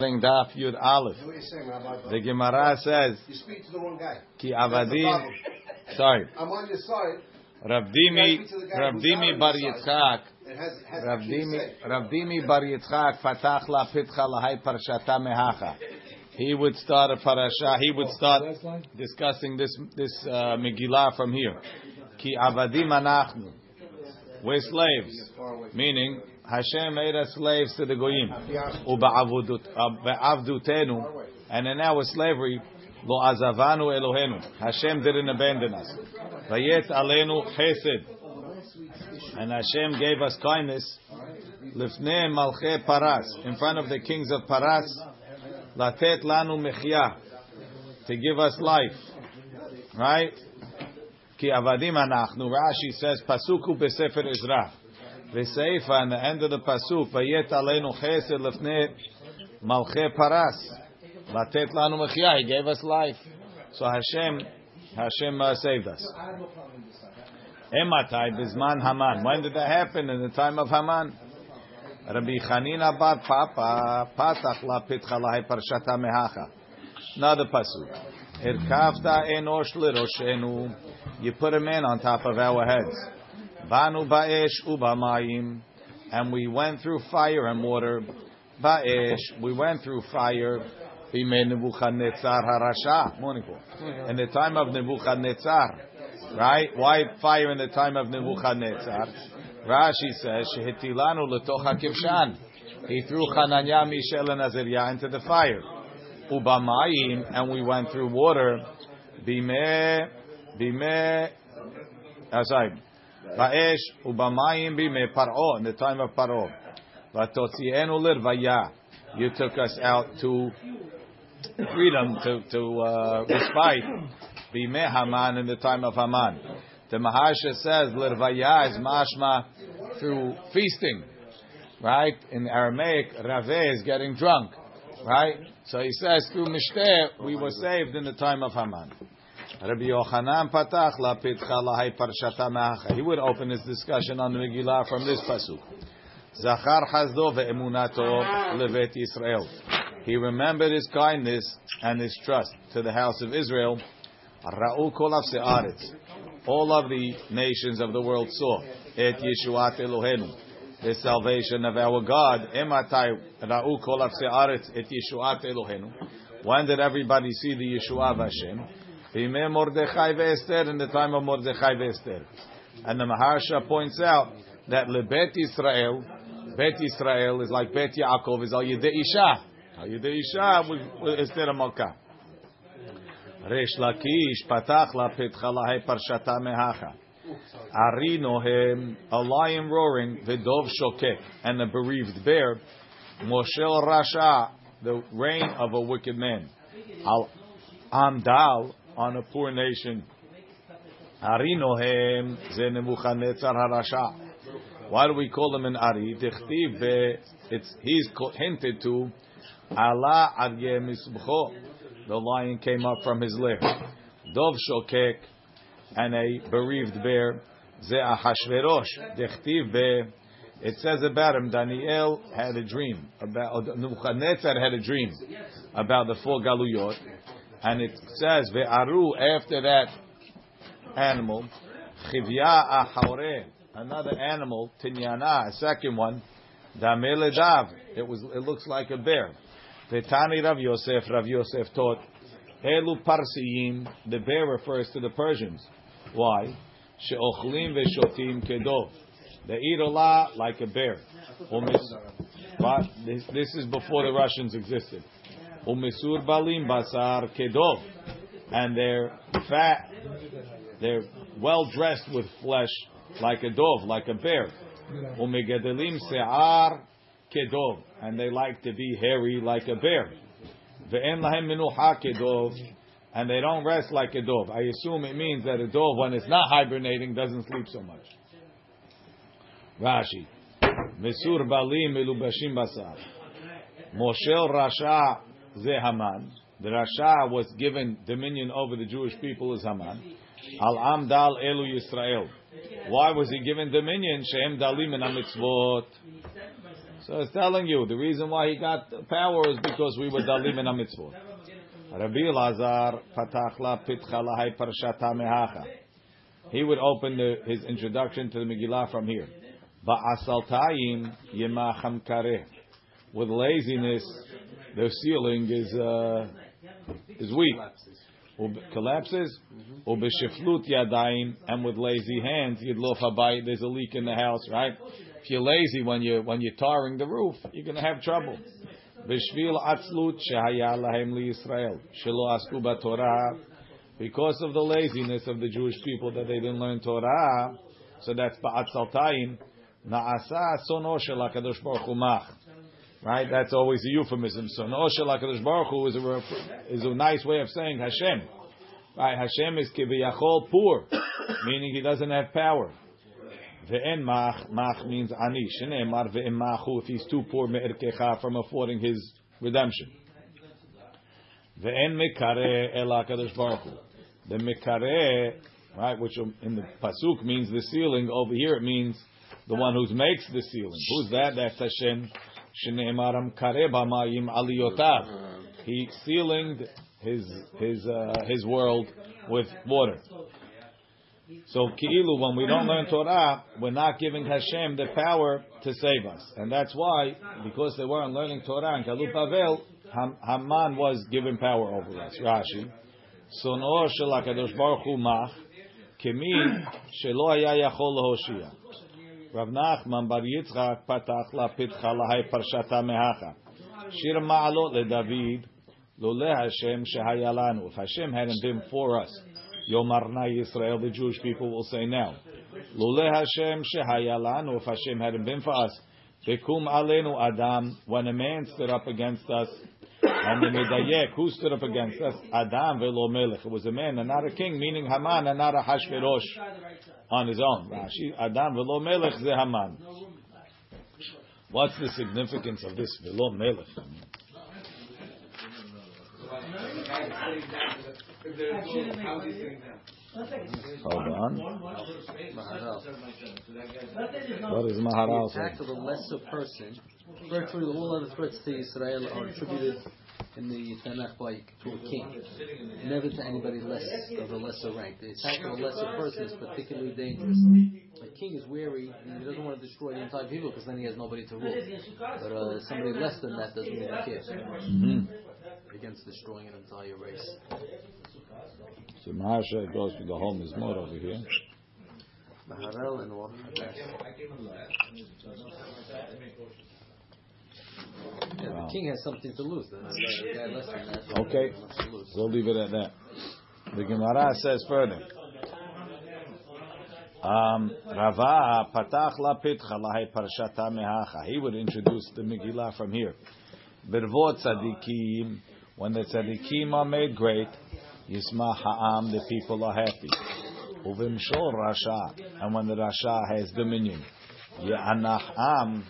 Daf Yud Aleph. What are you saying, Rabbi? The Gemara says, You speak to the wrong guy. Ki avadim. Sorry, I'm on your side. Rav Dimi, speak to the guy Rav who's Dimi not Bar Yitzchak, It has, has Rav actually Dimi, said. Rav Dimi Bar Yitzchak, Fatach La Pitcha Lahai Parshata Mehacha. He would start a parasha. He would start discussing this this uh, Megillah from here. Ki avadim anachnu. We're slaves, meaning Hashem made us slaves to the goyim. Uba'avdutenu, uh, and in our slavery, lo azavanu Elohenu. Hashem didn't abandon us. Vayet alenu chesed, and Hashem gave us kindness. Lifnei malche paras, in front of the kings of paras, latet lanu mechya, to give us life, right? Ki avadim anachnu. Rashi says pasuku besefer Ezra. V'seifa, in the end of the pasuk, vayet alenu chesed lefnei malche paras, latet lanu mechya. He gave us life. So Hashem, Hashem uh, saved us. Ematai bizman Haman. When did that happen? In the time of Haman. Rabbi Chanina bar Papa patach la pitcha lahai parshata mehacha. Another pasuk. Irkavta enosh liroshenu. You put a man on top of our heads. Banu ba'esh ubamayim. And we went through fire and water. Ba'esh. We went through fire. Nebuchadnezzar harasha. Morning In the time of Nebuchadnezzar. Right? Why fire in the time of Nebuchadnezzar? Rashi says. He threw Hananiah, Mishael, and Azariah into the fire. Ubamayim, and we went through water. Bime, bime, sorry. Ubamayim paro, in the time of paro. Vatotzienu lirvaya. You took us out to freedom, to, to uh, respite. Haman, in the time of Haman. The Maharsha says, lirvaya is mashma through feasting. Right? In Aramaic, Rave is getting drunk. Right? So he says, through Mishteh, we were saved in the time of Haman. Rabbi Yochanan patach la pitcha. He would open his discussion on Megillah from this pasuk. Zachar chazdo ve'emunato levet Yisrael. He remembered his kindness and his trust to the house of Israel. Ra'u kol ha'aretz. All of the nations of the world saw et Yeshuat Elohenu, the salvation of our God. Ematai ra'u kol ha'aretz et Yeshuat. When did everybody see the Yeshua of Hashem? Mordechai in the time of Mordechai ve'Esther. And the Maharsha points out that lebet Israel, Bet Israel is like Bet Yaakov is al Yedei Isha. Al Yedei Isha with, Esther Malka. Resh Lakish patach la petcha lahai parshata mehacha. Ari nohem, a lion roaring, v'dov shokek, and a bereaved bear, Moshel Rasha, the reign of a wicked man. Al Amdal, on a poor nation. Ari nohem, ze Nebuchadnezzar harasha. Why do we call him an Ari? Dichtiv be, it's he's hinted to Allah Arye Misbcho. The lion came up from his lair. Dov Shokek and a bereaved bear. Ze Ahashverosh. Dichtiv be. It says about him, Daniel had a dream about Nebuchadnezzar had a dream about the four galuyot, and it says ve'aru after that animal, chivya ahore, another animal, tinyana, a second one, dameledav. It was. It looks like a bear. Vetani Rav Yosef. Rav Yosef taught. Elu parsiyim. The bear refers to the Persians. Why? She'ochlim ve'shotim kedov. They eat a lot like a bear. But this, this is before the Russians existed. Umisur balim basar kedov. And they're fat. They're well dressed with flesh like a dove, like a bear. Umegedelim se'ar kedov, and they like to be hairy like a bear. Ve'en lahem menucha kedov, and they don't rest like a dove. I assume it means that a dove, when it's not hibernating, doesn't sleep so much. Rashi, mesur balim melubashim basar. Moshel Rasha Haman. The Rasha was given dominion over the Jewish people as Haman. Al Amdal Elu Yisrael. Why was he given dominion? Shehem dalim and mitzvot. So it's telling you the reason why he got power is because we were dalim in a mitzvah. Rabbi Lazar patach la pitcha lahai parshata mehacha. He would open the, his introduction to the Megillah from here. Ba'asaltayim yemacham kareh. With laziness, the ceiling is uh, is weak. Collapses. Ubeshiflut yadayim, and with lazy hands, yidlof habayit. There's a leak in the house, right? If you're lazy when you when you're tarring the roof, you're gonna have trouble. Bishvil atzlut shehaya shelo asku b'Torah. Because of the laziness of the Jewish people that they didn't learn Torah, so that's ba'atzaltayim. Na'asa sono shel Hakadosh Baruch Hu mach. Right? That's always a euphemism. So no shel Hakadosh Baruch Hu is a is a nice way of saying Hashem. Right? Hashem is kiviyachol poor, meaning he doesn't have power. Ve'en mach mach means ani. Shneimar ve'en machu if he's too poor me'erkecha from affording his redemption. Ve'en mekare el Hakadosh Baruch Hu. The mekare, right, which in the pasuk means the ceiling. Over here it means the one who makes the ceiling. Who's that? That's Hashem. Shneimar kare b'mayim aliyotav. He sealing his his uh, his world with water. So ki'ilu, when we don't learn Torah, we're not giving Hashem the power to save us, and that's why, because they weren't learning Torah in Galut Bavel, Ham- Haman was given power over us. Rashi, Sono shel Hakadosh Baruch Hu mach, kemi shelo haya yachol. Rav Nachman bar Yitzchak patach la pitcha lahai parshata mehacha. Shir ma'alot leDavid, lole Hashem shehaya lanu. If Hashem hadn't been for us, Yomarna Yisrael, the Jewish people will say now. Lule Hashem shehaya lanu, if Hashem hadn't been for us. Bekum alenu Adam, when a man stood up against us, and the Medayek, who stood up against us? Adam velo melech. It was a man and not a king, meaning Haman and not a Hashverosh on his own. Rashi, Adam velo melech ze Haman. What's the significance of this velo melech? Hold on. What is Maharal The saying? attack of a lesser person, virtually all other threats to Israel are attributed in the Tanakh by to a king, never to anybody less of a lesser rank. The attack of a lesser person is particularly dangerous. A king is wary and he doesn't want to destroy the entire people because then he has nobody to rule. But uh, somebody less than that doesn't even care Mhm. against destroying an entire race. So Maharsha goes to the whole Mizmor over here. Maharal and what? Yeah, Wow. the king has something to lose. The, the guy less than that. has Okay. nothing to lose. We'll leave it at that. The Gemara says further. Um, Rava patach la pitcha lahai parshata mehacha. He would introduce the Megillah from here. Bervot tzadikim, when the tzadikim are made great, yismah ha'am, the people are happy. Uvimshol rasha, and when the rasha has dominion, ye'anach am.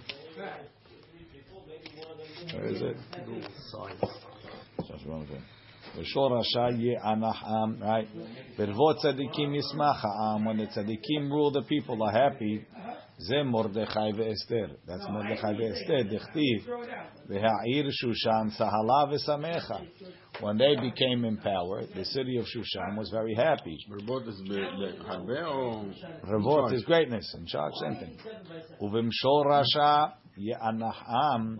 Where is it? Wrong with it. V'shor rasha ye'anach am, right? Bervot tzadikim yismach ha'am. When the tzadikim rule, the people are happy. Ze Mordechai ve'Esther. That's Mordechai ve'Esther. Dechtiv. V'ha'ir Shushan sahala v'samecha. When they became in power, the city of Shushan was very happy. Rebot is הרבה או... Revot is greatness. In charge, same thing. Uvimshol rasha ye'anach am.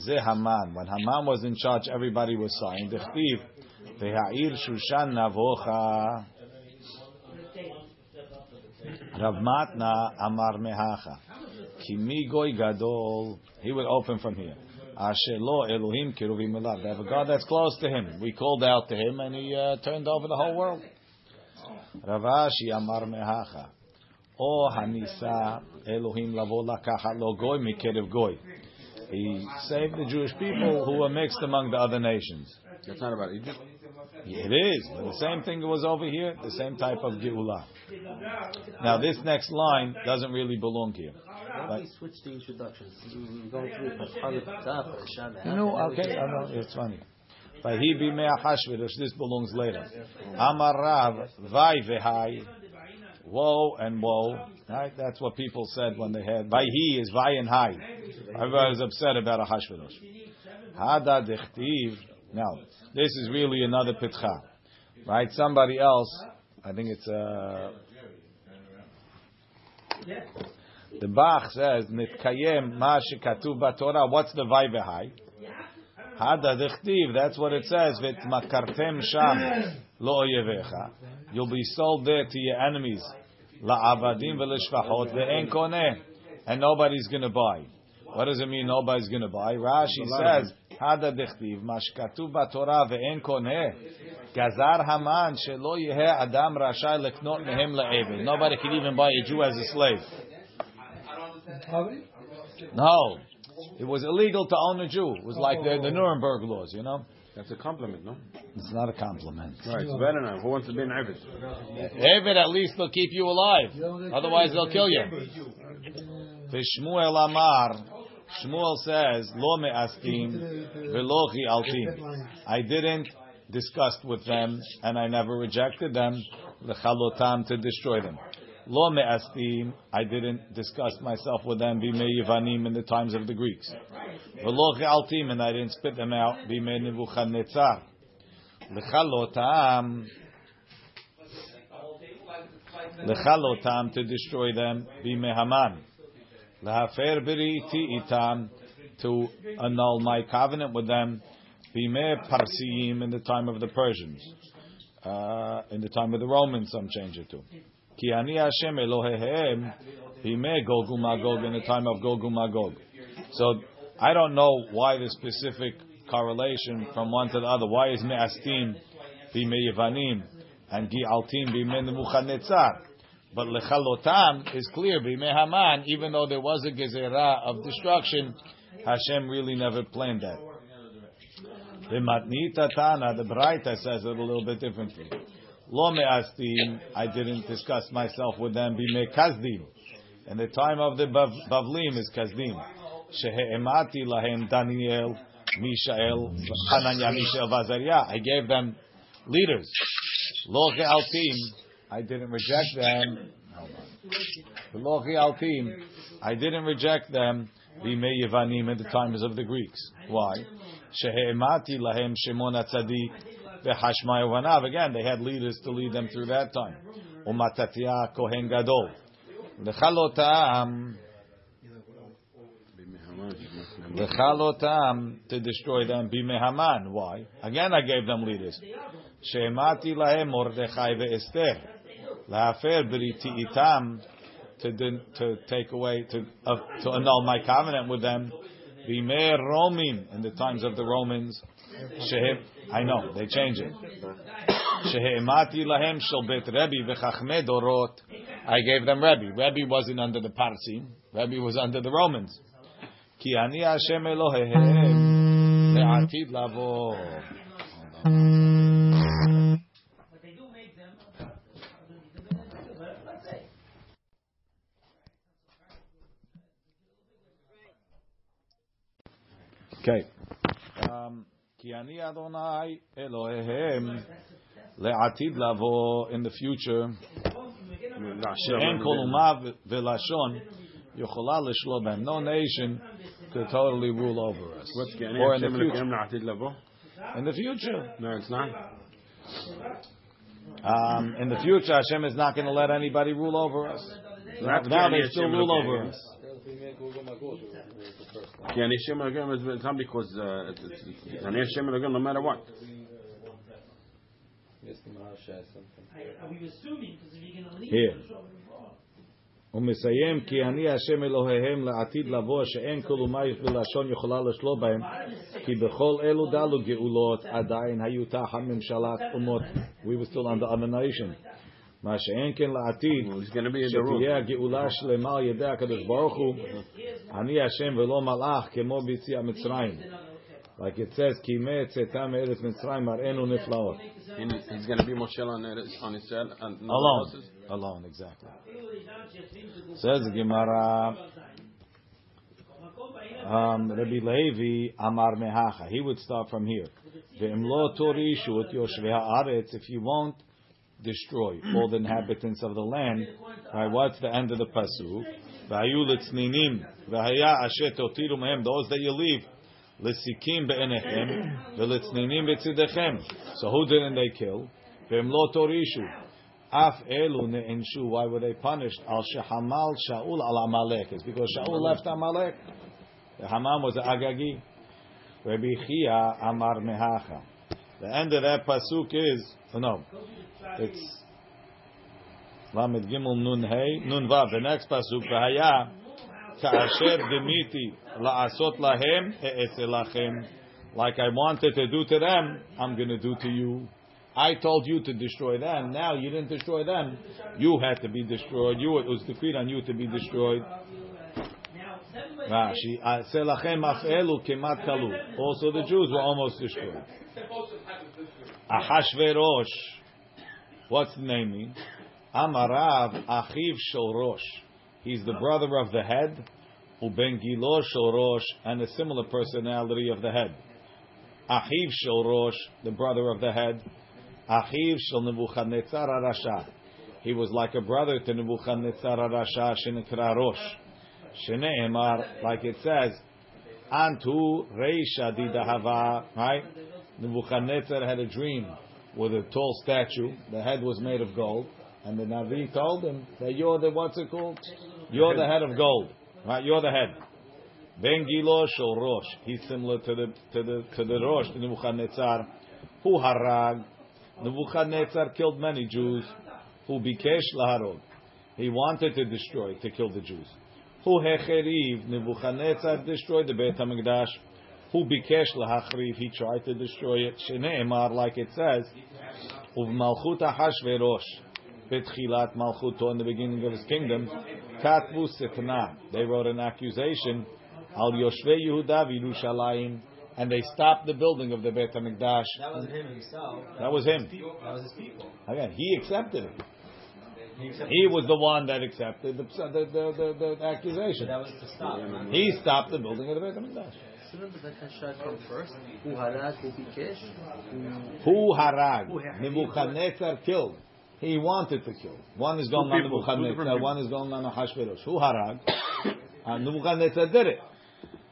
Ze Haman. When Haman was in charge, everybody was sighing. Dechtiv. V'ha'ir Shushan navocha. Rav Matna Amar Mehacha. Ki mi goy gadol. He would open from here. Asher lo Elohim kiruvim elav. They have a God that's close to him. We called out to him and he uh, turned over the whole world. Rav Ashi Amar Mehacha. O Hanisa Elohim lavo lakacha lo goy mikerev goy. He saved the Jewish people who were mixed among the other nations. That's not about Egypt. It is, but the same thing was over here, the same type of Geulah. Now, this next line doesn't really belong here. Why we switch the introductions? We were going through it, but part of the top, you know, okay, I know, it's funny. But he be Achashverosh, this belongs later. Amar Rav, Vai Vehai, woe and woe. Right? That's what people said when they had Vayhi is Vay and Hai. Everybody was upset about a Hashvarosh. Hada dechtiv. Now, this is really another pitcha. Right? Somebody else, I think it's uh the Bach says, Nitkayem ma shekatuv b'Torah. What's the Vay v'Hai? Hada dechtiv. That's what it says. V'tmakartem sham lo oyevecha. You'll be sold there to your enemies. La La'avadim v'lishvachot ve'en koneh. And nobody's going to buy. What does it mean nobody's going to buy? Rashi says, Hada dechtiv, mashkatu b'Torah ve'en koneh. Gazar Haman shelo yeheh adam rashai leknot mehem la'eved. Nobody can even buy a Jew as a slave. No. It was illegal to own a Jew. It was like the, the Nuremberg laws, you know? That's a compliment, no? It's not a compliment. Right, it's better now. Who wants to be an Arab? David, at least they'll keep you alive. Otherwise, they'll kill you. Shmuel Amar, Shmuel says, Lo me'astim velo altim. I didn't discuss with them, and I never rejected them, lechalotam, to destroy them. Lo me'astim, I didn't discuss myself with them, bime Yevanim, in the times of the Greeks. Velo altim, and I didn't spit them out, bime Nebuchadnezzar. Lechalotam, lechalotam, to destroy them, bime Haman. Lahafer beriti itam, to annul my covenant with them, bime Parsiim, in the time of the Persians. Uh, in the time of the Romans, some change it to. Ki ani Hashem Elohehem, bime Gog in the time of Gog. So, I don't know why the specific correlation from one to the other. Why is Me'astim bime Yevanim and Gi Altim bime Nebuchadnezzar? But lechalotam is clear. Bime Haman, even though there was a gezerah of destruction, Hashem really never planned that. The Matnita Tana, the Braita says it a little bit differently. Lo me'astim, I didn't discuss myself with them. Bime kazdim. In the time of the Bav- Bavlim is kazdim. Shehe'emati lahem Daniel, Mishael, Hananya, Mishael, Vazariah. I gave them leaders. Lo altim. I didn't reject them. Lo altim. I didn't reject them. Bime Yevanim in the times of the Greeks. Why? Shehe'emati lahem Shimon Atzadik v'Hashmai Vanav. Again, they had leaders to lead them through that time. Umatatia Kohen Gadol. L'chalotam, l'chalotam, to destroy them. Bime Haman. Why? Again, I gave them leaders. She'emati lahem Mordechai ve'Esther. La'afer briti itam. To, to take away, to, uh, to annul my covenant with them. Bime Romim, in the times of the Romans. I know, they change it. Lahem shel bet Rebbe v'chachme dorot. I gave them Rebbe. Rebbe wasn't under the Parsim. Rebbe was under the Romans. Ki ani Hashem le'atid lavo. Okay. Um, ki ani Adonai Elohehem le'atid lavo in the future she'en kol ve'lashon yochola. No nation could totally rule over us. What's ki ani in the future. le'atid lavo? In the future. No, it's not. Um, in the future, Hashem is not going to let anybody rule over us. Now, now they still rule over us. Ki ani Hashem Elokeim is- it's not because uh, it's, it's, it's ani Hashem Elokeim no matter what. Here. ומסיים כי אני השם אלוהיהם לעתיד לבוא שאין כל אומה ולשון יכולה לשלוט בהם כי בכל אלו דלו גאולות עדיין היו תחת ממשלת אומות we were still under other nation מה שאין כן לעתיד Well, it's going to be in the rule. שתהיה הגאולה שלמה על ידי הקדוש ברוך הוא אני השם ולא מלאך כמו ביציאת מצרים like it says כי ימי צאתה מארץ מצרים מראינו נפלאות And He's going to be Moshe on, it- on his cell. And no alone one else's. alone exactly Says the Gemara, um, Rabbi Levi Amar Mehacha. He would start from here. Ve'im lo torishu et yoshvei haaretz. If you won't destroy all the inhabitants of the land. Right? What's the end of the pasuk? V'hayu litzninim v'haya asher totiru mehem. Those that you leave. Lisikim be'enechem v'litzninim betzidechem. So who didn't they kill? V'em torishu. Af elu ne'enshu. Why were they punished? Al shehamal Shaul al Amalek. It's because Shaul left Amalek. The Haman was Agagi. Rabbi Chia Amar Mehacha. The end of that pasuk is oh no, it's Lamed Gimel Nun Hey Nun Vav. The next pasuk V'haya Ka'asher Demiti La'asot Lahem Eselachem. Like I wanted to do to them, I'm going to do to you. I told you to destroy them. Now you didn't destroy them. You had to be destroyed. You it was decreed on you to be destroyed. Also the Jews were almost destroyed. Ahashverosh. What's the name mean? Amarav Achiv Shorosh. He's the brother of the head. Uben Gilo Shorosh, and a similar personality of the head. Achiv Shorosh, the brother of the head. Achiv Shel Nebuchadnezzar Rasha. He was like a brother to Nebuchadnezzar Rasha Shenekra Rosh. Shene'emar, like it says, Antu Reisha Didahava, right? Nebuchadnezzar had a dream with a tall statue. The head was made of gold. And the Navi told him that you're the, what's it called? You're the head of gold. Right? You're the head. Ben Gilo Shel Rosh. He's similar to the, to the, to the Rosh, to Nebuchadnezzar. Who harag. Nebuchadnezzar killed many Jews. Who bikesh laharog. He wanted to destroy, to kill the Jews. Who hecheriv. Nebuchadnezzar destroyed the Beit HaMikdash. Who bikesh lahachriv. He tried to destroy it. Shene'emar, like it says, Uv malchut Ahashverosh. Betchilat malchuto in the beginning of his kingdom. Katvu sitna. They wrote an accusation. Al Yoshve Yehuda v'Yerushalayim. And they stopped the building of the Beit HaMikdash. That wasn't him himself. That was him. That was his people. Again, he accepted it. He accepted He was the one that accepted the, the, the, the, the accusation. that was to stop. He stopped the building of the Beit HaMikdash. Remember that Hashad from first? Who harag, who bikesh, who Who harag? Nebuchadnezzar killed. He wanted to kill. One is going Two on people, two Nebuchadnezzar, one is going on Ahashverosh. Who harag? Uh, Nebuchadnezzar did it.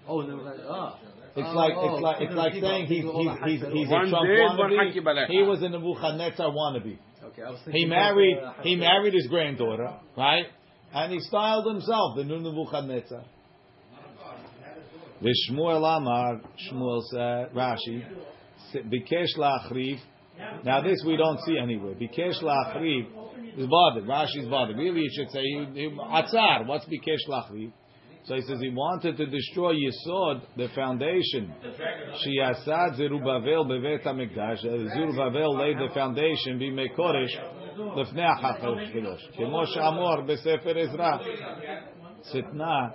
Oh, they were ah. It's Oh, like oh, it's like so it's like saying he's think he's the he's, he's a Trump did, wannabe. He was a Nebuchadnezzar wannabe. Okay, I was thinking He married the he married his granddaughter, right? And he styled himself the new Nebuchadnezzar. The Shmuel Amar, Shmuel said, Rashi, Bikesh la'achriv. Now this we don't see anywhere. Bikesh la'achriv is bothered. Rashi's bothered. Really, it should say Atzar. What's Bikesh la'achriv? So he says he wanted to destroy Yisod, the foundation. She Shiasad Zerubbabel bevet hamikdash. Zerubbabel laid the foundation. Be mekoresh lefnei hachashverosh. Kemo Amor besefer Ezra. Sitna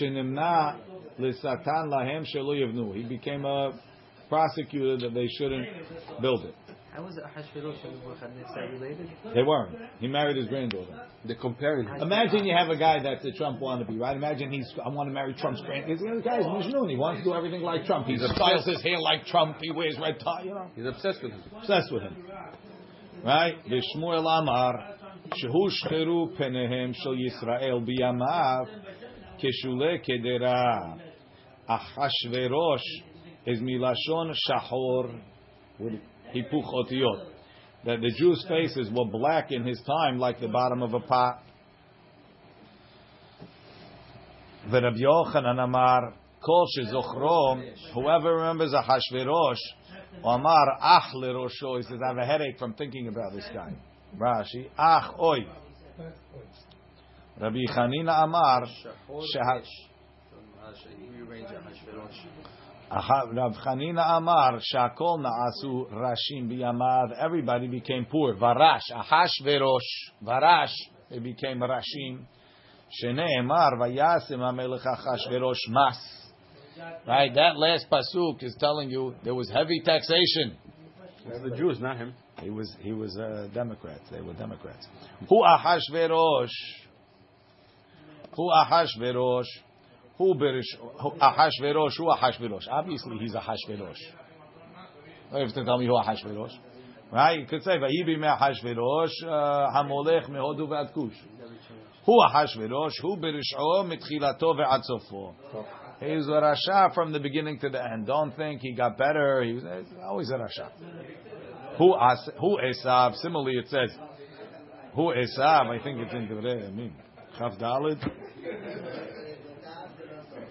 shenimna lesatan lahem shelo. He became a prosecutor that they shouldn't build it. How was Hashverosh and Nebuchadnezzar related? They weren't. He married his granddaughter. They're comparing. Imagine you have a guy that's a Trump wannabe, right? Imagine he's, I want to marry Trump's granddaughter. The guy's Mishnun. He wants to do everything like Trump. He He's styles obsessed. his hair like Trump. He wears red tie, you know. He's obsessed with him. Obsessed with him. Right? V'shmuel Amar, shehu shcheru penehem shel Yisrael biyamav, keshule kedera. Achashverosh is milashon shahor, with hipuch otiyot. That the Jews' faces were black in his time like the bottom of a pot. V'Rab Yochanan Amar, kol shezochro, whoever remembers Ahashverosh, Amar ach lerosho, he says, I have a headache from thinking about this guy. Rashi, ach oy. Rabbi Chanina Amar, Shahor Shah- Bikesh. From Hash- he rearranged Hashverosh. Aha- Rav Chanina Amar, Shakol Naasu Rashim Biyamav. Everybody became poor. Varash, Ahashverosh, Varash. They became Rashim. Shene'emar Vayasim HaMelech Ahashverosh Mas. Right, that last pasuk is telling you there was heavy taxation. It's the Jews, not him. He was he was uh, Democrats. They were Democrats. Who Ahashverosh? Who Ahashverosh? Who Berish? who- Ahashverosh? Who Ahashverosh? Obviously, he's Ahashverosh. You have to tell me who Ahashverosh. Right? You could say, "Vayibi me'Achashverosh uh, hamolech mehodu ve'ad kush." Hu Achashverosh, hu berish'o mitchilato ve'ad. He was a rasha from the beginning to the end. Don't think he got better. He was always a rasha. Who as who Esav? Similarly, it says who Esav. I think it's in mean, Chav Dalid.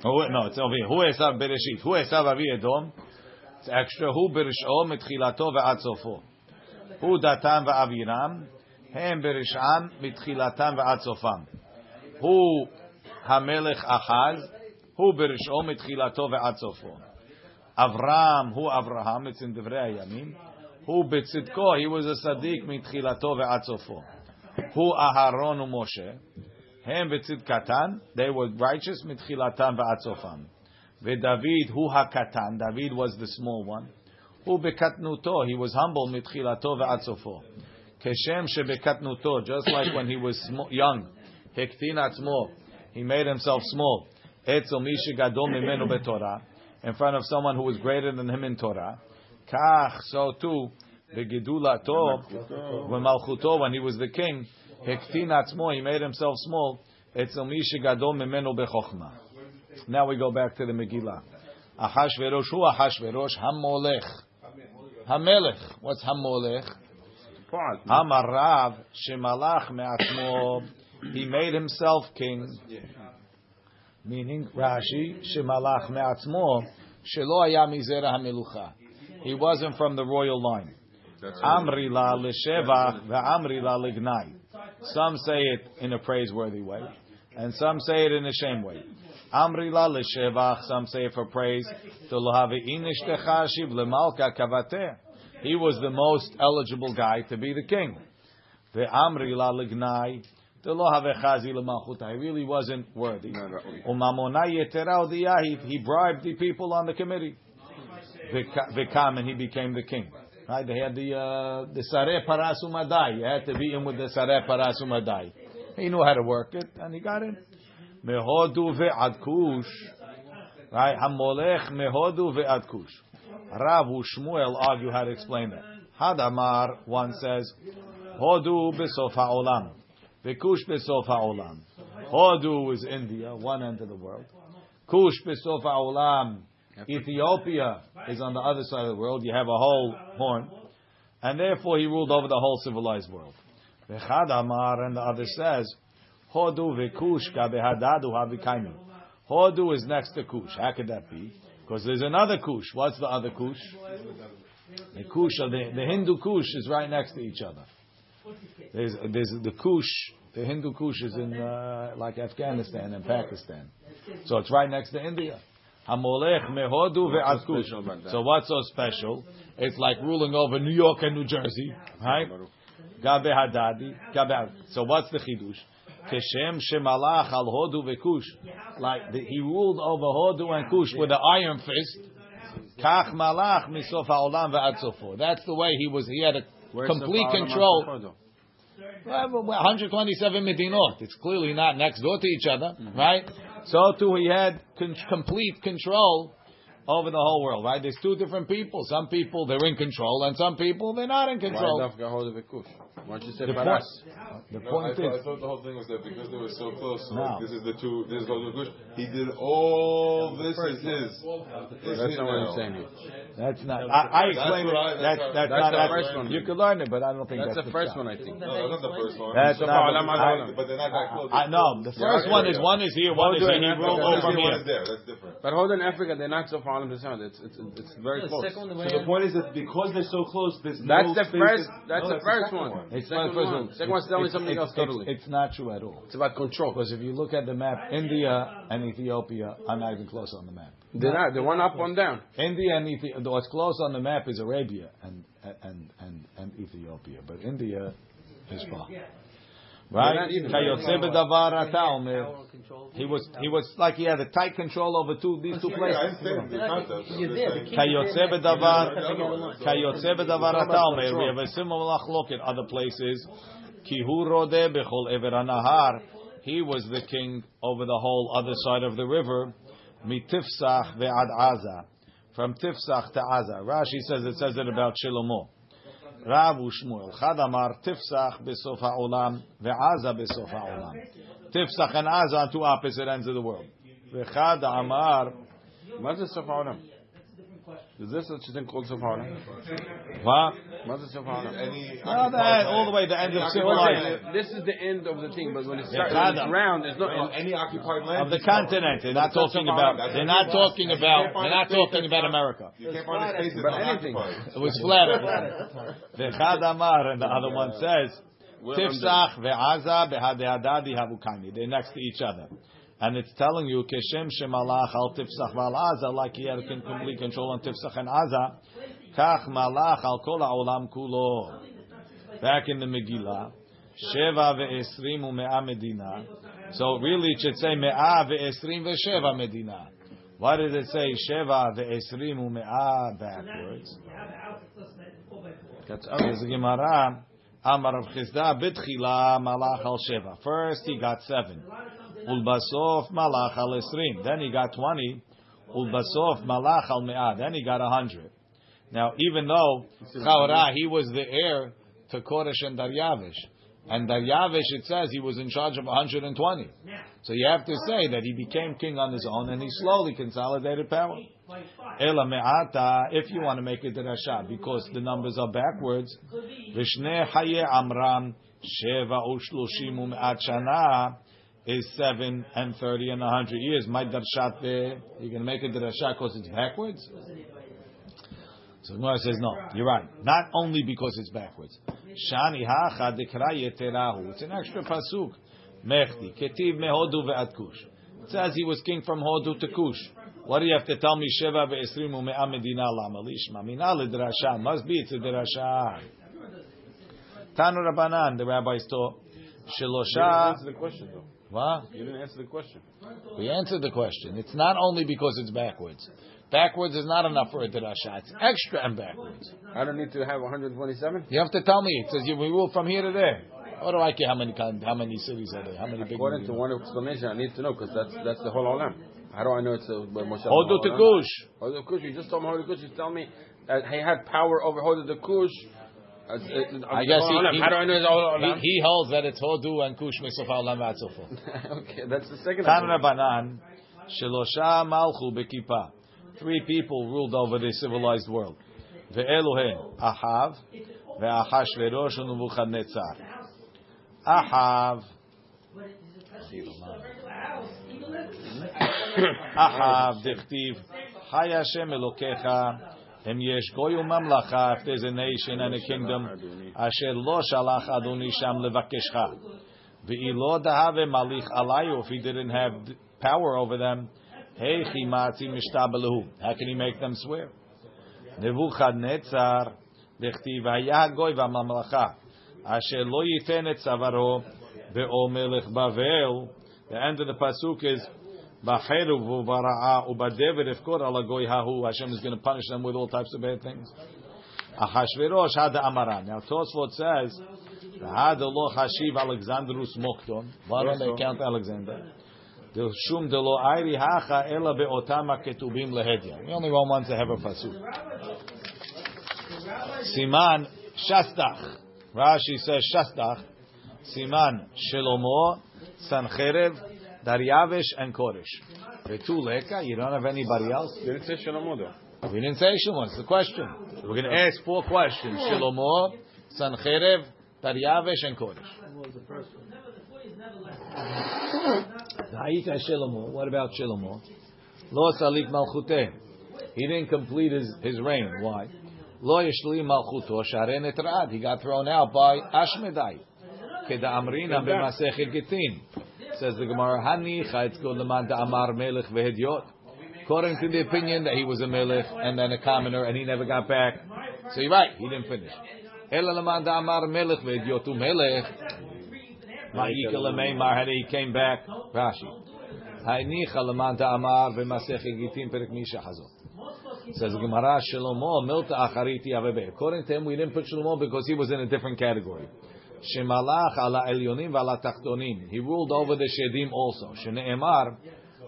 Oh no, it's over here. Who Esav Bereshit? Who Esav Avi Edom? It's extra. Who Berish'o mitchilato ve'ad. Who Datan ve'Aviram? Hem Berish'am mitchilatan ve'ad sofam. Who Hamelech Achaz? Who Berish'o mitchilato ve'ad. Avram, who Avraham? It's in Divrei Hayamim. Who Betzidko? He was a Sadiq mitchilato ve'ad. Who Aharon u'Moshe? Hem Betzidkatan. They were righteous mitchilatan ve'ad sofam. Ve'David, who HaKatan? David was the small one. Who Bekatnuto? He was humble mitchilato ve'ad sofo. Keshem shebekatnuto, just like when he was sm- young. Hektin atzmo. He made himself small. Etzel mishi gadol mimenu betorah. In front of someone who was greater than him in Torah. Kach, so too, when malchuto, when he was the king, hektin atzmo, he made himself small. Etzel mishi gadol mimenu bechochma. Now we go back to the Megillah. Achashverosh, who Achashverosh? Hamolech. Hamelech. What's Hamolech? Amar Rav shemalach me'atzmo. He made himself king. Meaning Rashi shemalach me'atzmo shelo haya mizera hamelucha. He wasn't from the royal line. Amri la l'shevach ve'amri la. Some say it in a praiseworthy way, and some say it in a shame way. Amri la l'shevach. Some say it for praise. To lohavi inish techashiv lemalka kavateh. He was the most eligible guy to be the king. The Amri la lignai. He really wasn't worthy. Umamonai yetera odiyah, he- bribed the people on the committee. Vikam, and he became the king. Right? They had the uh, the sareh parasumadai. You had to be in with the sareh parasumadai. He knew how to work it, and he got in. Mehodu ve'ad kush. Right? Hamolech mehodu ve'ad kush. Rav Shmuel argue how to explain that. Hadamar, one says, Hodu besof ha'olam. Vekush besof ha'olam. Hodu is India, one end of the world. Kush besof ha'olam. Ethiopia is on the other side of the world. You have a whole horn. And therefore he ruled over the whole civilized world. Vechadamar, and the other says, Hodu vekush ka behadadu havikaimu. Hodu is next to Kush. How could that be? Because there's another Kush. What's the other Kush? The Kush, the, the Hindu Kush is right next to each other. There's, there's the Kush, the Hindu Kush is in uh, like Afghanistan and Pakistan. So it's right next to India. Hamolech mehodu ve'ad Kush. special about that? So what's so special? It's like ruling over New York and New Jersey, right? Gabe Hadadi. Gabe. So what's the chidush? Keshem shemalach al Hodu veKush. Like the, he ruled over Hodu and Kush with an iron fist. Kach malach misof haolam ve'ad sofo. That's the way he was. He had a complete control. Amakodo? Well, well, 127 medinot. It's clearly not next door to each other, mm-hmm. right? So too, he had con- complete control over the whole world, right? There's two different people. Some people they're in control, and some people they're not in control. Dafka Hodu Why don't you say The point, Paras? the No, I, point thought, I is, thought the whole thing was that because they were so close, so No. like, this is the two, this is Holy Kush. He did all this is his. It's That's not what. I'm saying here. that's not. I, I That's explained what it. I- That's that's that's, not. that's the first one. You can learn it, but I don't think That's that's, the first shot. one, I think. No, that's not the first one. That's not. I, Adonai. but they're not that close. I know the first one is one is here, one is Hold here. on, He ruled Africa, over This one here. is there. That's different. But Hodu in Africa, they're not so far in the sound. It's, it's, it's very The close. second one, the So the point is that because they're so close, there's That's no the first. to- That's the first second one. It's second not first one. one. Second one's telling It's- something it's- else totally. It's, it's not true at all. It's about control. Because if you look at the map, India and Ethiopia are not even close on the map. They're not. They're one up, one down. India and Ethiopia, what's close on the map is Arabia and and and and Ethiopia, but India is far. They're Right? not even. Kayotze b'davar ata omer. Power and control. He was he was like he had a tight control over two these two places. understand the concept. I'm You're just there, saying- the king- Kayotze b'davar Yeah. Kayotze b'davar ata omer. We have a similar look at other places. Ki hu rodeh ever nahar. He was the king over the whole other side of the river. Mitifsach ve'ad Aza. From Tifsach to Aza. Rashi says it says it about Shilomo. Rav Ushmuel. Chad Amar Tifsach Besof Ha'olam ve'Aza Besof Ha'olam. Tifsach and Aza on two opposite ends of the world. V'chad Amar מה זה סוף העולם? Is this such a thing called Sefara? What? What is Sefara? Any, no, that, all the way the end of civilization. This is the end of the thing, but when it starts yeah, round, it's not no, any occupied land of the continent. They're not talking about. They're not talking about. They're not talking about America. You can't find a space about anything. It was flat. The Chadamar and the other one says Tifsach ve'Aza be'Hadehadadi havukani. They're next to each other. And it's telling you, Keshem shemalach al Tifsach v'al Aza, like he had complete control on Tifsach and Aza, Kach malach al kol ha'olam kulo. Back in the Megillah, Sheva ve'esrim u'me'a medina. So really it should say me'a ve'esrim ve'sheva medina. Why did it say Sheva ve'esrim u'me'a backwards? That's There's a Gemara. Amar Rav Chisda bitchila malach al sheva. First he got seven. Ulbasof malach al esrim. Then he got twenty. Ulbasof malach al me'ah. Then he got a hundred. Now, even though Chaura, he was the heir to Koresh and Daryavish, and Daryavish, it says he was in charge of 120. So you have to say that he became king on his own, and he slowly consolidated power. Ela me'ata, if you want to make it derasha, because the numbers are backwards. Vishne haye amram sheva ushloshim u'me'at shana is seven and thirty and a hundred years. My darshat there, going to make it derasha because it's backwards. So Gemara says no. You're right. Not only because it's backwards. Shani hacha yeterahu. It's an extra pasuk. Mechti ketiv mehodu ve'at kush. It says he was king from Hodu to Kush. What do you have to tell me? Sheva ve'esrim u'me'a medina lama lishma. Mina lidrasha. Must be it's a drasha. Tanu Rabbanan, the rabbis taught. You Shelosha. answer the question, though. What? You didn't answer the question. We answered the question. It's not only because it's backwards. Backwards is not enough for a drasha. It's extra and backwards. I don't need to have 127. You have to tell me. It says you we rule from here to there. What do I care how many how many cities are there? How many big? According to one explanation, I need to know because that's that's the whole olam. How do I know it's a Moshe? Hodu to Kush. Hodu Kush. You just told me Hodu to Kush. You tell me that he had power over Hodu to Kush. Uh, uh, I guess he, he, How do I know it's all he, he holds that it's Hodu and Kush Mesofa Olam Vatzofo. okay, that's the second. Tan explanation. Rabbanan, Shelosha Malchu Bekipa. Three people ruled over the civilized world. Ve'eluhen, Ahav, Ve'achashverosh and Nebuchadnezzar. Ahav, Ahav, Dichtiv, Hay Hashem Elokecha, Hem yesh goy umamlacha, if there's a nation and a kingdom, asher lo shalach Adoni sham levakeshcha. Ve'ilo dahave malich alayu, if he didn't have power over them, chimatzi mishtabelahu. How can he make them swear? Nebuchadnezzar, dechtiv haya goy v'mamlacha, asher lo yiten et tzavaro, ve'o melech Bavel. The end of the pasuk is, B'cheru v'vara'a u'badever ifkor ala goy hahu. Hashem is going to punish them with all types of bad things. Achashverosh had amaran. Now Tosfot says, had lo hashiv Alexandrus mokton. Why don't they count Alexander? Shum de lo ayri hacha ela be'otama ketubim lehedya. We only want ones that have a pasuk. Siman shastach. Rashi says shastach. Siman Shelomo, Sancherev, Daryavish, and Koresh. Betuleka, you don't have anybody else? Didn't say Shalom though. We didn't say Shimon. It's the question. We're going to ask four questions: Shlomo, Sancherev, Daryavish, and Kodesh. What was the first one? Ha'ita Shlomo. What about Shlomo? Lo Salik Malchuteh. He didn't complete his, his reign. Why? Lo Yishli Malchuto Sharen Etrad. He got thrown out by Ashmedai. Keda Amrina b'Masechet Gittin. Says the Gemara, Hanicha it's called Amar Melech Vehediot. According to the opinion that he was a melech and then a commoner and he never got back. So you're right, he didn't finish. Ela Leman Amar Melech Vehediotu Melech. Ma'ika came back. Rashi. Hanicha Leman Amar Perek Misha. Says Gemara, Milta Achariti. According to him, we didn't put Shlomo because he was in a different category. Shemalach ala elyonim v'ala tachtonim. He ruled over the shedim also. Shene'emar,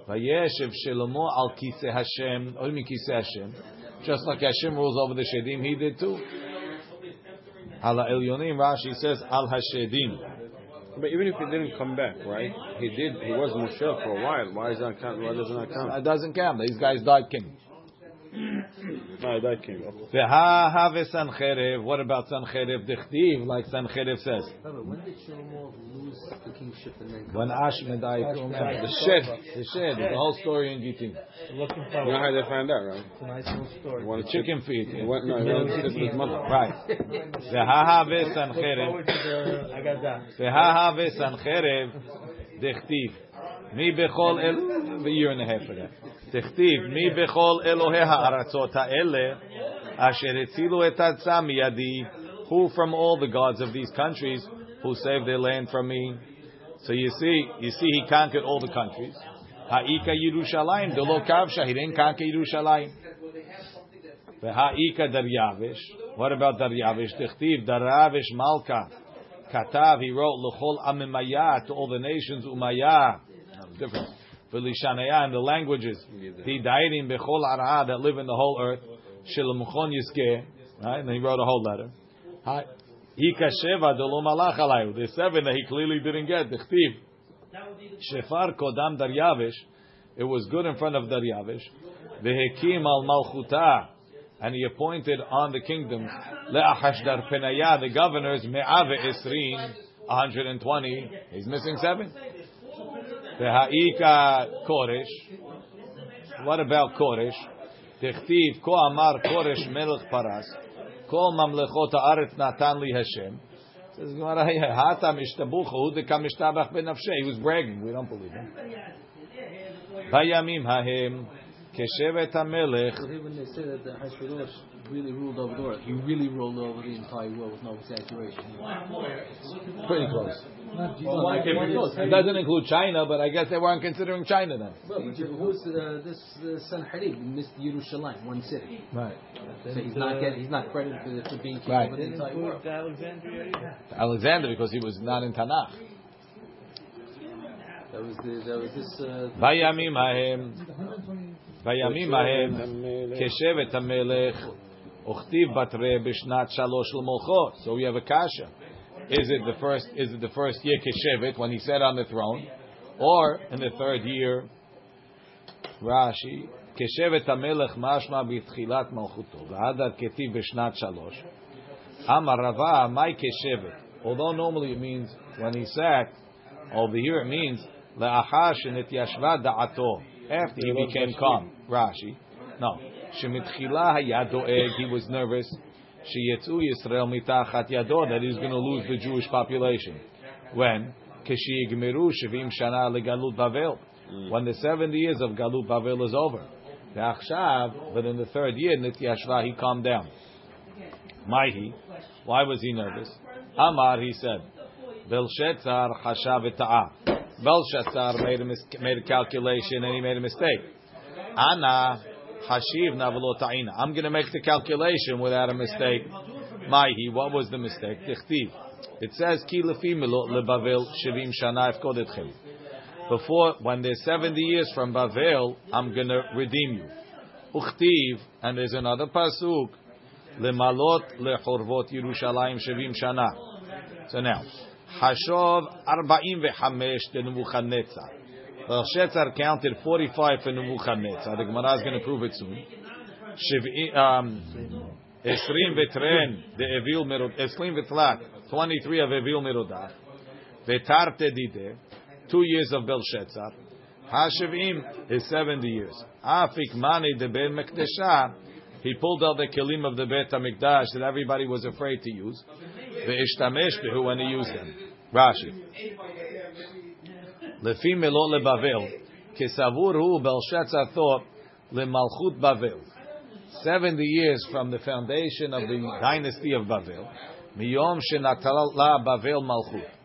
vayeshev Shlomo al kiseh Hashem. You kiseh Hashem? Just like Hashem rules over the shedim, he did too. Al Elyonim, Rashi says Al Hashedim. But even if he didn't come back, right? He did. He was Moshe for a while. Why is that count? Why doesn't that count? It doesn't count. These guys died king. No, that came up. Veha have Sancherev. What about Sancherev? Dichtiv, like Sancherev says. Remember, when did Shlomo lose the kingship and then When Ashmedai killed him. The shed. The shed. The whole story in Gittin. Looking You know how they find out, right? It's a nice little story. He wanted The chicken feed. He went, no, he wanted to his mother. Right. Veha have Sancherev. Forward to the Agadah. Ve'hahave sancherev dechtiv. Mi bechol el a year and a half that. Dechtiv mi bechol Elohei ha'aratzot ha'ele asher. Who from all the gods of these countries who saved their land from me? So you see, you see, he conquered all the countries. Ha'ika Yerushalayim delo kavsha. He didn't conquer Yerushalayim. Ve'ha'ika Daryavish. What about Daryavish? Dechtiv Daryavish Malka. Katav, he wrote L'chol Amimaya to all the nations Umaya. Different. V'lishanaya and the languages. He died in Bechol Ara that live in the whole earth. Shilamchon Yiskeh. Right, and he wrote a whole letter. Hi. Ika Sheva Delo Malach Alayu. The seven that he clearly didn't get. Dechtiv. Shefar Kodam Daryavish. It was good in front of Daryavish. Vehekim al Malchuta and he appointed on the kingdoms le'achashdar penaya the governors me'ave esrin 120 he's missing seven ve'ha'ika koresh what about koresh techtiv ko amar koresh melech paras kol mamlechot haaretz natan li Hashem. Says Gemara hata mishtabuch hu dekam mishtabach benafshe he was bragging. We don't believe him. Vayamim hahem keshevet hamelech. So here when they say that the Hashverosh really ruled over the world, he really ruled over the entire world with no exaggeration. pretty close Well, why can't? It doesn't include China, but I guess they weren't considering China then. Well, who's uh, this uh, Sanherib missed Yerushalayim, one city. Right. So he's not getting, he's not credited for, for being king Right. over the entire world. Alexandria. Alexander, because he was not in Tanakh. That was the, that was this. Uh, Vayamim hahem, vayamim hahem, keshevet hamelech, uchtiv batre b'shnat shalosh l'molcho. So we have a kasha. Is it the first? Is it the first year keshevet when he sat on the throne, or in the third year? Rashi. כשבט המלך משמע בתחילת מלכותו, ועד עד כתיב בשנת שלוש. אמר רבה, מהי כשבט? Although normally it means when he sat, over here it means לאחר שנתיישבה דעתו, after he became calm. Rashi. No. שמתחילה היה דואג, he was nervous, that he's going to lose the Jewish population. When? Keshiyigmiru shivim shana legalut bavel. When the 70 years of galut bavel is over. Ve'achshav, but in the third year, Nityashva, he calmed down. Maihi, why was he nervous? Amar, he said, Belshazzar chashav eta'ah. Belshazzar made a, made a calculation and he made a mistake. Anna, hashiv Navalotaina. I'm going to make the calculation without a mistake. Maihi, what was the mistake? Tichtiv. It says, Ki lefi milot lebavel shivim shana efkodetchem. Before, when there's 70 years from Bavel, I'm going to redeem you. Uchtiv, and there's another pasuk, lemalot lechorvot Yerushalayim shivim shana. So now, Hashov arba'im vechamesh de Nebuchadnezzar. Belshazzar counted 45 for Nebuchadnezzar. The Gemara is going to prove it soon. Um, Esrim vetren de Evil Merod, Esrim 23 of Evil Merodach. Vetarte dide, two years of Belshazzar. Hashivim is 70 years. Afik mani de Ben Mekdesha, he pulled out the kelim of the Bet HaMikdash that everybody was afraid to use. Ve'ishtamesh behu when he used them. Rashi. Melot lebavel, kesavur hu Belshazzar thought lemalchut Bavel. 70 years from the foundation of the dynasty of Bavel, miyom shenatala Bavel malchut.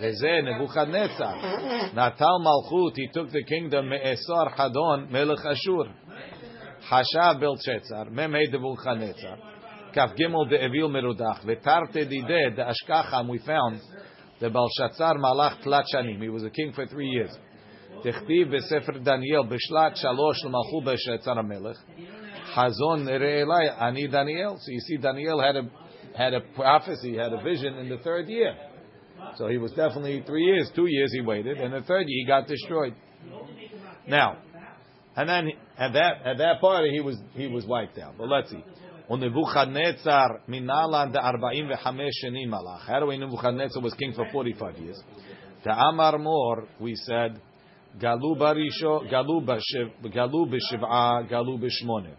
Veze Nebuchadnezzar. Natal Malchut, he took the kingdom Ashur. Hashav Belshazzar, Memei Nebuchadnezzar. Kaf Gimel de Evil Merudach. Vetarte Dide, the Ashkacham, we found the Belshazzar Malach Tlat Shanim. He was a king for three years. Techtiv b'Sefer Daniel b'Shlat Shalosh l'Malchu b'Shetzar Melech. Hazon Re'elai Ani Daniel. So you see, Daniel had a had a prophecy, had a vision in the third year. So he was definitely three years, two years he waited, and the third year he got destroyed. Now, and then at that at that party he was he was wiped out. But let's see. On Nebuchadnezzar minalan de arba'im vechamesh shenim malach. How do we know Nebuchadnezzar was king for 45 years? The Amar Mor, we said, Galu barisho, Galu b'shiv, Galu b'shiv'a, Galu b'shmone.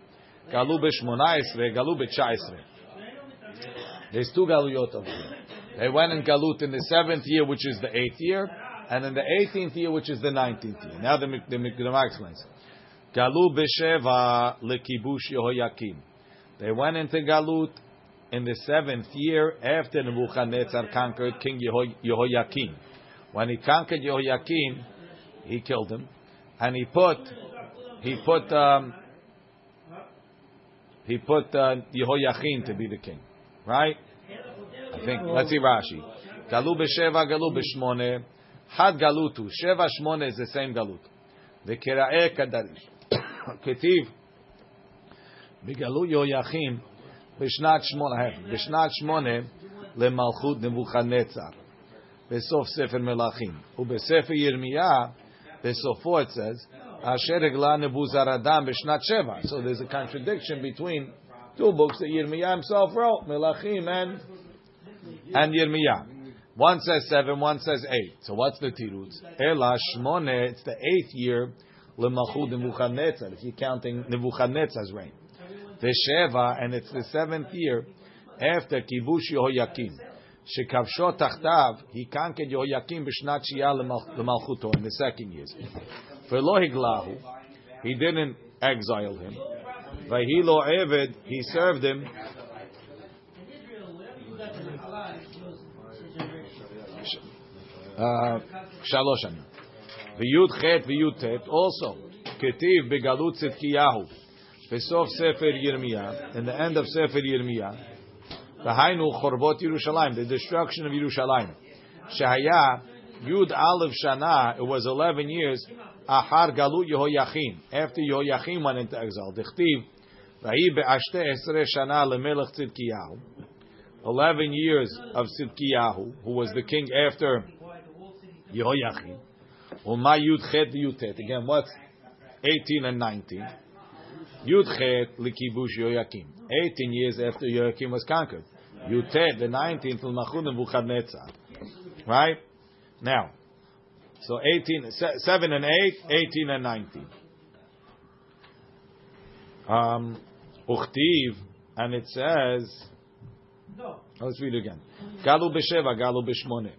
Galu b'shmona esre, Galu b'tcha esre. There's two galuyot over here. They went in galut in the seventh year, which is the eighth year, and in the eighteenth year, which is the nineteenth year. Now the Gemara explains. Galu b'sheva lekibush Yehoyakim. They went into galut in the seventh year after Nebuchadnezzar conquered King Yeho, Yehoyakim. When he conquered Yehoyakim, he killed him, and he put he put um, he put uh, Yehoyachin to be the king, right? I think. Let's see Rashi. Galu b'sheva, galu b'shmone. Had galutu. Sheva shmone is the same galut. V'kera'e kadarish. Ketiv. B'galu Yehoyachim. בשנת שמונה, בשנת שמונה למלכות נבוכדנצר, בסוף ספר מלכים, ובספר ירמיה, בסופו it says, אשר הגלה נבוזרדם בשנת שבע. So there's a contradiction between two books that Yirmiyah himself wrote, Melachim and and Yirmiyah. One says seven, one says eight. So what's the tirutz? Ela shmone, it's the eighth year, lemachud Nebuchadnezzar, if you're counting Nebuchadnezzar's reign. Tesheva, and it's the seventh year after Kibush Yehoyakim. Shekavsho tachtav, he conquered Yehoyakim b'shnat shiyah l'malchuto, in the second year. V'lo higlahu, he didn't exile him. V'hilo eved, he served him. Uh, Shaloshan. anim. V'yud chet v'yud tet, also, ketiv b'galut tzidkiyahu. Fesov Sefer Yirmiyah, in the end of Sefer Yirmiyah, the Hainu Chorbot Yerushalayim, the destruction of Yerushalayim. Shehaya Yud Aleph Shana, it was 11 years, Ahar Galut Yehoyachin, after Yehoyachin went into exile. Dichtiv, Vahi Be'ashte Esre Shana Lemelech Tzidkiyahu, 11 years of Tzidkiyahu, who was the king after Yehoyachin. Uma Yud Chet Yud Tet, again, what's 18 and 19? Yud Chet Likibush Yehoyakim. 18 years after Yehoyakim was conquered. Yud the 19th, L'Machud Nebuchadnezzar. Right? Now, so 18, 7 and 8, 18 and 19. Um, Uchtiv, and it says, let's read it again. Galu b'sheva, galu b'shmone.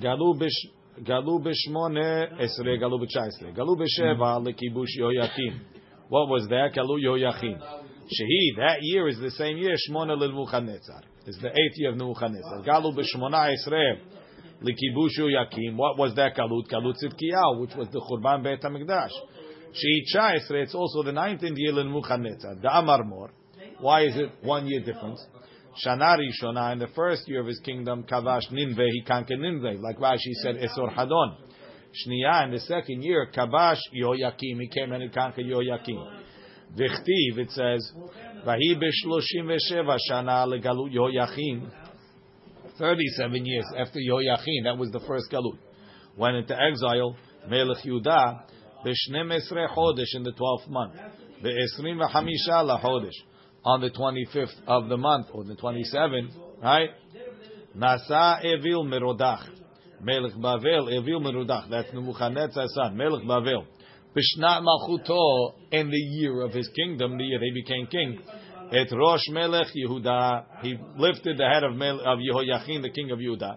Galu b'sh, galu b'shmone, esre, galu b'chaisre. Galu b'sheva, lekibush yoyakim. What was that? Galu yoyachim. Shehi, that year is the same year, shmone l'Nebuchadnezzar. It's the eighth year of Nebuchadnezzar. Galu b'shmona esre, lekibush yoyakim. What was that galut? Galut tzidkiyahu, which was the Churban Beit HaMikdash. Shehi chaisre, it's also the nineteenth year of Nebuchadnezzar. The Amar Mor. Why is it one year difference? Shana Rishona, in the first year of his kingdom, Kavash Ninve, he conquered Ninve, like Rashi said, Esor Hadon. Shniya, in the second year, Kavash Yoyakim, he came and he conquered Yoyakim. Vichtiv, it says, Vahi b'shloshim v'sheva shana legalut Yoyachim. Thirty-seven years after Yoyachim, that was the first galut. Went into exile, Melech Yudah, b'shnem esre chodesh in the twelfth month, b'esrim v'chamisha lachodesh on the 25th of the month, or the 27th, right? Nasa Evil Merodach. Melech Bavel, Evil Merodach. That's Nebuchadnezzar's son, Melech Bavel. Bishnat Malchuto, in the year of his kingdom, the year he became king. Et Rosh Melech Yehuda, he lifted the head of, Mel, of Yehoyachin, the king of Yehuda.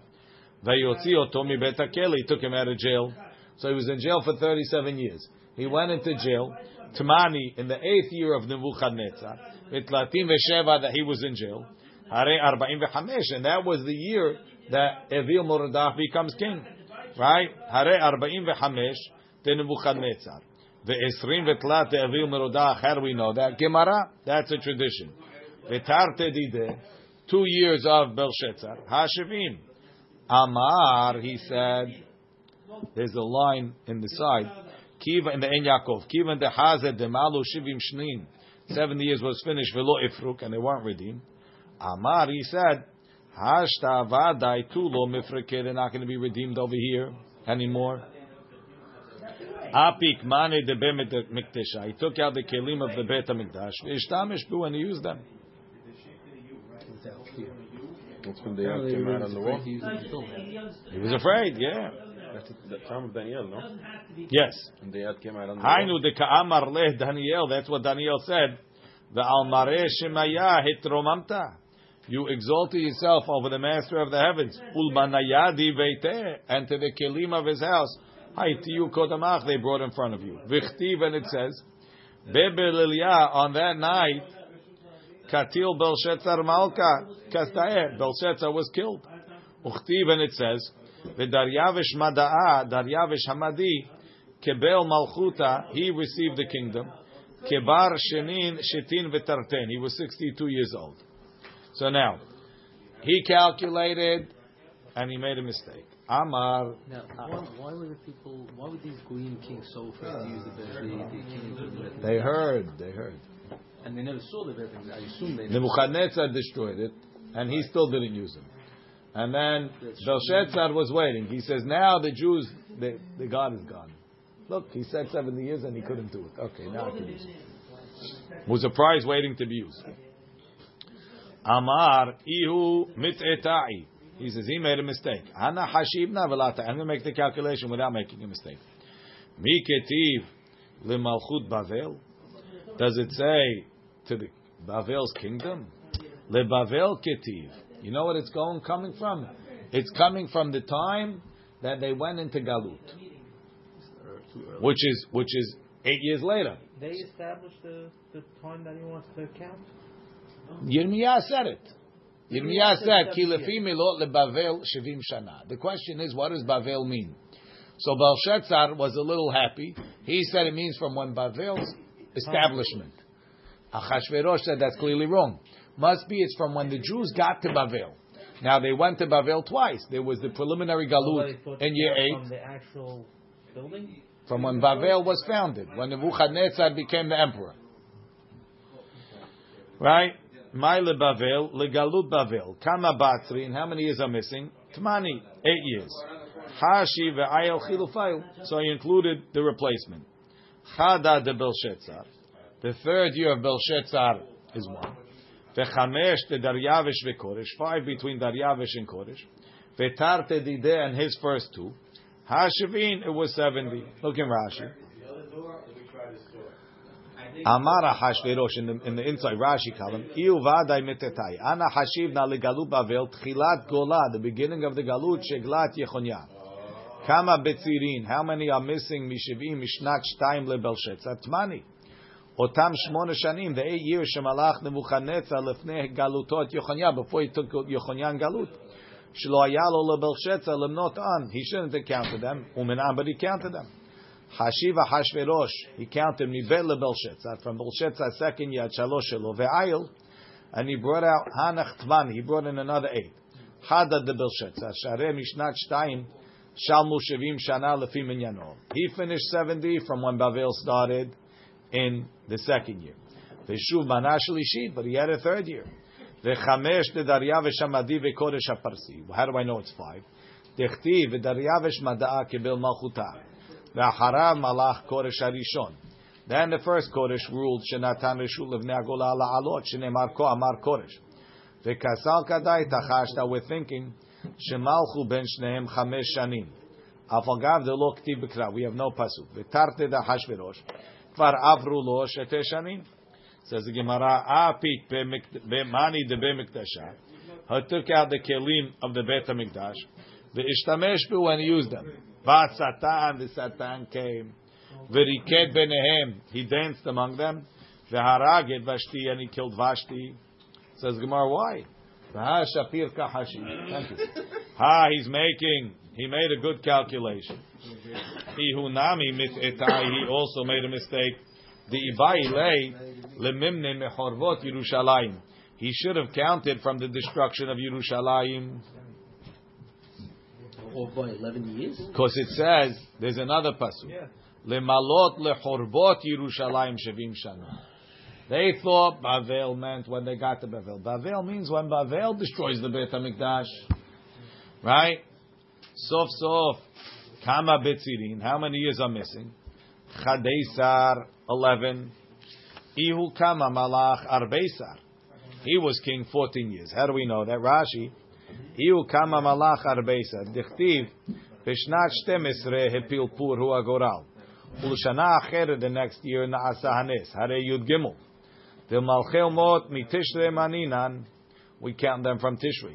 Vayotzi Otomi Betakeli, he took him out of jail. So he was in jail for 37 years. He went into jail. Tamani, in the eighth year of Nebuchadnezzar. Itlatim v'sheva that he was in jail. Hare arba'im v'chamesh, and that was the year that Evil Merodach becomes king, right? Hare arba'im v'chamesh to Nebuchadnezzar. Ve'esrim v'tlat Evil Merodach. How do we know that? Gemara. That's a tradition. V'tarte dide. Two years of Belshazzar. Hashivim. Amar. He said. There's a line in the side. Kiva in the En Yaakov. Kiva in the Hazed demalu shivim shnin. 70 years was finished, velo ifruk, and they weren't redeemed. Amar, he said, Hashta vadai tulo mifrike, they're not going to be redeemed over here anymore. Apik mane de mikdesha. He took out the kelim of the Bet HaMikdash. Ishtamish bu and he used them. That's when they Apparently came out on the afraid wall. to it. He was afraid, yeah. That's the time of Daniel, no? Yes. And they came out on the wall. Hainu de ka'amar leh Daniel. That's what Daniel said. The almare shemaya hitromamta. You exalted yourself over the master of the heavens. And to the kelim of his house. Haitiyu kodamach. They brought in front of you. Vichtiv and it says, on that night, Katil Belshazzar Malka Kastaeh. Belshazzar was killed. Uchtiv and it says, V'Daryavish Mada'a, Daryavish Hamadi, Kebel Malchuta, he received the kingdom. Kebar Shenin Shetin V'Tarten, he was 62 years old. So now, he calculated, and he made a mistake. Amar, Now, uh, why were the people? Why were these Goyim kings so afraid to use the Bet- the, the king of the Bet- they heard, they heard. and they never saw the Bet. I assume they. Nebuchadnezzar destroyed it, and he still didn't use it. And then Belshazzar was waiting. He says, now the Jews, the, the God is gone. Look, he said 70 years and he couldn't do it. Okay, now I can use it. Was a prize waiting to be used. Amar ihu mit'etai. He says he made a mistake. Ana hashibna velata. I'm going to make the calculation without making a mistake. Mi ketiv lemalchut Bavel. Does it say to the Bavel's kingdom? Le Bavel ketiv. You know what it's going coming from? It's coming from the time that they went into Galut, which is which is eight years later. They established the, the time that he wants to count? Yirmiyah said it. Yirmiyah said, "Ki lefi milot leBavel shivim shana." The question is, what does Bavel mean? So Belshazzar was a little happy. He said it means from when Bavel's establishment. Achashverosh said that's clearly wrong. Must be it's from when the Jews got to Bavel. Now they went to Bavel twice. There was the preliminary galut in year eight, From the actual building? from when Bavel was founded, when Nebuchadnezzar became the emperor. Right? My lebavel, legalut Bavel. Kama batri, and how many years are missing? Tmani, eight years. Hashi ve'ayel chilufayil. So he included the replacement. Chada de Belshazzar. The third year of Belshazzar is one. Vechamesh de Daryavish veKoresh. Five between Daryavish and Koresh. Vetarte dide and his first two. Hashivin, it was 70. Look in Rashi. Amara Hashverosh in the, in the inside Rashi column. Iu vadai mitetai. Ana hashiv na legalut Bavel. Tchilat gola, the beginning of the galut, sheglat Yechonya. Kama betzirin. How many are missing? Mishivim mishnat shtayim lebelshetzar. Tmani. Otam shmona shanim. The eight years shemalach Nebuchadnezzar lefnei galutot Yechonya. Before he took Yechonyan galut. Shlo ayalo lebelshetzar lemnot an. He shouldn't have counted them. Umenan, but he counted them. Hashiva Hashverosh, he counted Mibel Belshazzar from Belshazzar's second year, Shalosh Shelo, and he brought out Hanach Tvan, he brought in another eight. Hada de Belshazzar, Shareh Mishnat Shtayim, Shalmu Shevim Shana Lefi Minyano. He finished 70 from when Bavel started in the second year. Veshuv Lishit, but he had a third year. Vechamesh de Daryavesh Hamadi Vekodesh. How do I know it's five? Dechti Vedaryavesh Mada'a Kebel Malchutah. V'acharav malach koresh harishon. Then the first koresh ruled shenatan reshul levnei agola la'alot shenemar ko amar koresh. V'kasal kadai tachash that we're thinking shemalchu ben shnehem chamesh shanim. Afagav de lo ktiv b'kra. We have no pasuk. V'tarte da hashverosh. Kvar avru lo shete shanim. Says the Gemara, apik be'mani de be'mikdasha. He took out the kelim of the Beit HaMikdash. V'ishtamesh bu and used them. Satan, the Satan came. V'riked benehem, he danced among them. V'haraged Vashti, and he killed Vashti. Says Gemara, why? Ha Shapir Kahashi. Ha, he's making, he made a good calculation. He who nami mit etai, he also made a mistake. The ibai lay lemimne mechorvot Yerushalayim. He should have counted from the destruction of Yerushalayim. Or by eleven years. Because it says, there's another pasuk. Lemalot lechorbot Yerushalayim shevim shana. They thought Bavel meant when they got to Bavel. Bavel means when Bavel destroys the Beit Hamikdash, right? Sof sof, kama betzirin. How many years are missing? Chadeisar, eleven. Ihu kama malach arbeisar. He was king fourteen years. How do we know that? Rashi. Ihu kama malach arbeisar. Dichtiv. בשנת 12 הפיל פור הוא הגורל. ולשנה אחרת, the next year, נעשה הנס. הרי י"ג. ומלכי אומות מתשרי מנינן, we count them from תשרי.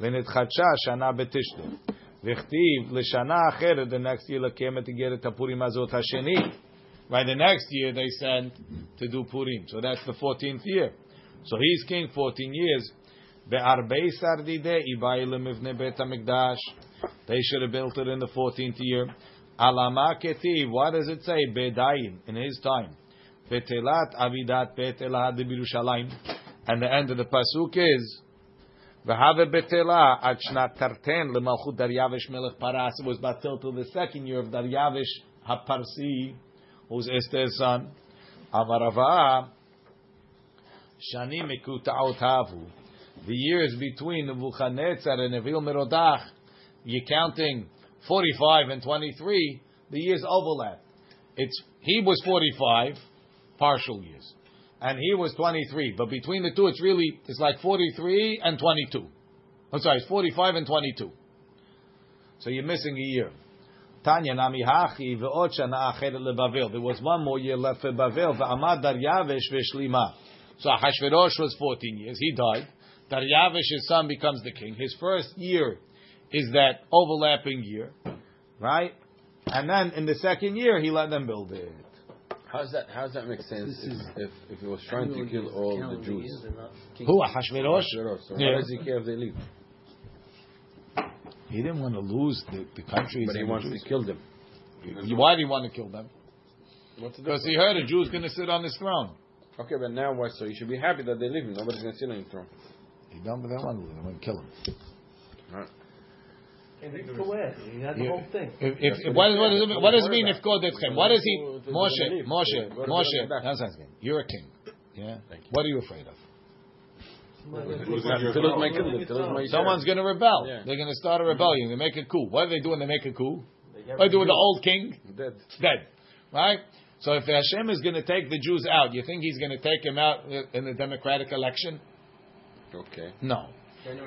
ונתחדשה שנה בתשרי. וכתיב לשנה אחרת, the next year, לקיים את איגרת הפורים הזאת השני. Right, the next year they sent to do Purim. So that's the 14th year. So he's king 14 years. They should have built it in the 14th year. Alama ketiv. What does it say? Bedayim in his time. Vetelat avidat betelah de Birushalayim. And the end of the pasuk is V'have betela ad shnat tarten lemalchut Daryavish melech Paras. It was batil till the second year of Daryavish haparsi, who's Esther's son. Amarava shani mekutaot havu. The years between Nebuchadnezzar and Nevil Merodach, you're counting 45 and 23, the years overlap. It's he was 45, partial years, and he was 23. But between the two, it's really it's like 43 and 22. I'm sorry, it's 45 and 22. So you're missing a year. Tanya nami hachi ve'ot shana acheret leBavel. There was one more year left for Bavel. Ve'amad Daryavish ve'shlima. So Hashverosh was 14 years. He died. Daryavish, his son, becomes the king. His first year is that overlapping year, right? And then in the second year, he let them build it. How's that? How's that make sense? This is- If, if, if he was trying to kill all the Jews, years, they're not Who Hashverosh? so Yeah. why does he care if they leave? He didn't want to lose the, the countries. But he and wants Jews. to kill them. Why did he want to kill them? What's the Because he heard a Jew's going to sit on his throne. Okay, but now what? So you should be happy that they're leaving. Nobody's gonna sit on your throne. He done with they don't want to lose. They want to kill him. And he could wear. He had the Yeah. whole thing. If, if, That's what what, he what, said. does it, what does it mean if God did him? What is he? Go to Moshe, the Moshe, leave. Moshe. That's what I'm. You're a king. Yeah. Thank you. What are you afraid of? To lose my kingdom, to lose my Someone's going to rebel. Yeah. They're going to start a rebellion. They make a coup. What do they do when they make a coup? What do they do with the old king? dead. Dead. Right? So if Hashem is going to take the Jews out, you think he's going to take them out in a democratic election? Okay. No.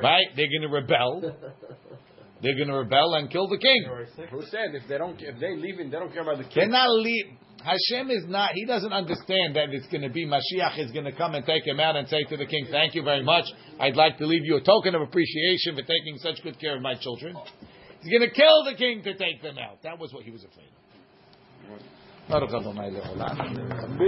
Right? They're going to rebel. They're going to rebel and kill the king. Who said if they don't, if they leaving, they don't care about the king? They're not leave. Hashem is not. He doesn't understand that it's going to be Mashiach is going to come and take him out and say to the king, "Thank you very much. I'd like to leave you a token of appreciation for taking such good care of my children." He's going to kill the king to take them out. That was what he was afraid of. Baruch Adonai le'olam.